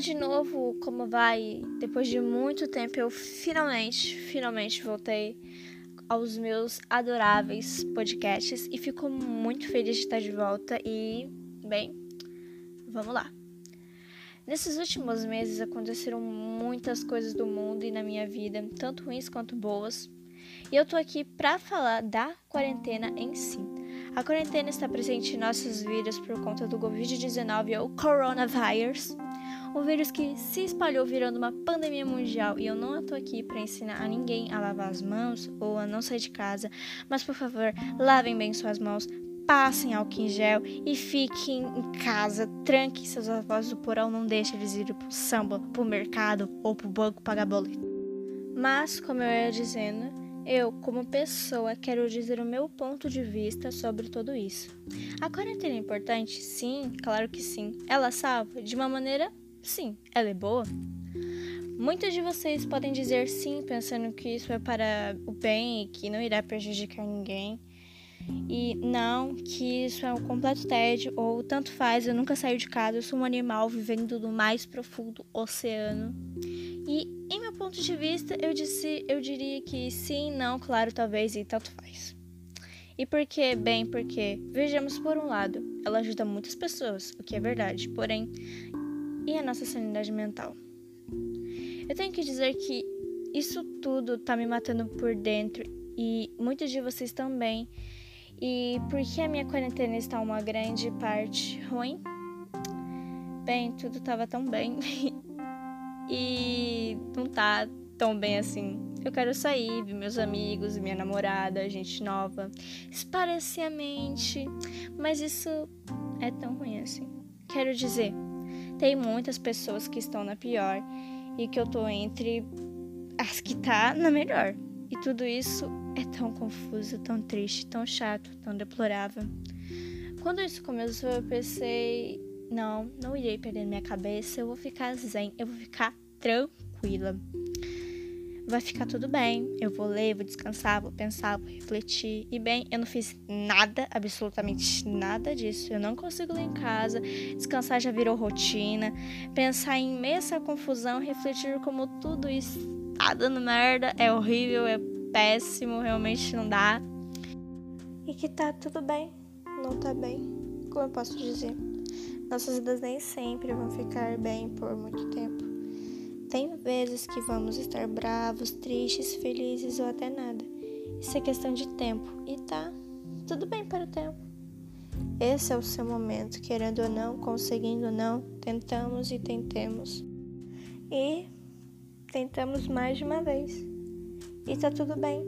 De novo, como vai? Depois de muito tempo eu finalmente, finalmente voltei aos meus adoráveis podcasts e fico muito feliz de estar de volta e, bem, vamos lá. Nesses últimos meses aconteceram muitas coisas do mundo e na minha vida, tanto ruins quanto boas, e eu tô aqui para falar da quarentena em si. A quarentena está presente em nossos vidas por conta do Covid-19 ou coronavírus um vírus que se espalhou virando uma pandemia mundial. E eu não estou aqui para ensinar a ninguém a lavar as mãos ou a não sair de casa, mas por favor, lavem bem suas mãos, passem álcool em gel e fiquem em casa, tranquem seus avós do porão, não deixem eles irem pro samba, pro mercado ou pro banco pagar boleto. Mas, como eu ia dizendo, eu, como pessoa, quero dizer o meu ponto de vista sobre tudo isso. A quarentena é importante? Sim, claro que sim. Ela salva de uma maneira Sim, ela é boa? Muitos de vocês podem dizer sim, pensando que isso é para o bem e que não irá prejudicar ninguém. E não, que isso é um completo tédio, ou tanto faz, eu nunca saio de casa, eu sou um animal vivendo no mais profundo oceano. E, ponto de vista, eu, disse, eu diria que sim, não, claro, talvez e tanto faz. E por que? Bem, porque, vejamos por um lado, ela ajuda muitas pessoas, o que é verdade, porém, e a nossa sanidade mental. Eu tenho que dizer que isso tudo tá me matando por dentro e muitos de vocês também. E por que a minha quarentena está uma grande parte ruim? Bem, tudo tava tão bem e não tá tão bem assim. Eu quero sair, ver meus amigos, minha namorada, gente nova, espaciamente, mas isso é tão ruim assim. Quero dizer, tem muitas pessoas que estão na pior e que eu tô entre as que tá na melhor. E tudo isso é tão confuso, tão triste, tão chato, tão deplorável. Quando isso começou, eu pensei: não, não irei perder minha cabeça, eu vou ficar zen, eu vou ficar tranquila vai ficar tudo bem. Eu vou ler, vou descansar, vou pensar, vou refletir. E bem, eu não fiz nada, absolutamente nada disso. Eu não consigo ler em casa. Descansar já virou rotina. Pensar em meio a essa confusão, refletir como tudo isso tá dando merda, é horrível, é péssimo, realmente não dá. E que tá tudo bem, não tá bem. Como eu posso dizer? Nossas vidas nem sempre vão ficar bem por muito tempo. Tem vezes que vamos estar bravos, tristes, felizes ou até nada. Isso é questão de tempo e tá tudo bem para o tempo. Esse é o seu momento, querendo ou não, conseguindo ou não, tentamos e tentemos. E tentamos mais de uma vez. E tá tudo bem.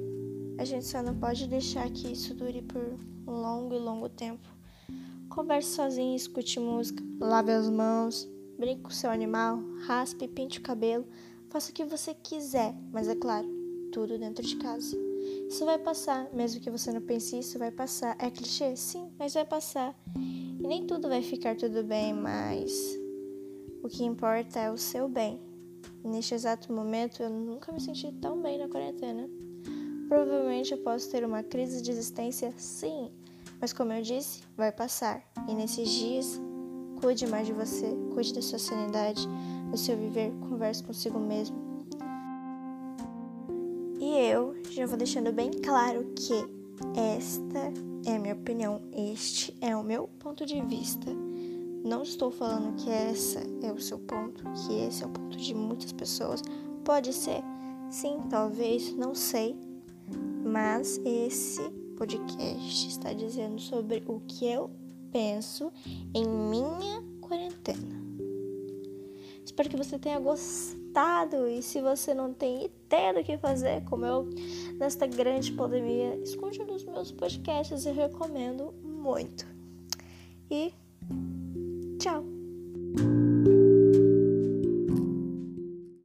A gente só não pode deixar que isso dure por um longo e longo tempo. Converse sozinho, escute música, lave as mãos, brinque com seu animal, raspe, pinte o cabelo, faça o que você quiser, mas é claro, tudo dentro de casa. Isso vai passar, mesmo que você não pense isso, vai passar. É clichê? Sim, mas vai passar. E nem tudo vai ficar tudo bem, mas o que importa é o seu bem. Neste exato momento eu nunca me senti tão bem na quarentena. Provavelmente eu posso ter uma crise de existência, sim, mas como eu disse, vai passar. E nesses dias Cuide mais de você, cuide da sua sanidade, do seu viver, converse consigo mesmo. E eu já vou deixando bem claro que esta é a minha opinião, este é o meu ponto de vista. Não estou falando que essa é o seu ponto, que esse é o ponto de muitas pessoas. Pode ser, sim, talvez, não sei. Mas esse podcast está dizendo sobre o que eu penso em minha quarentena. Espero que você tenha gostado e se você não tem ideia do que fazer, como eu nesta grande pandemia, escute um dos meus podcasts e recomendo muito. E tchau!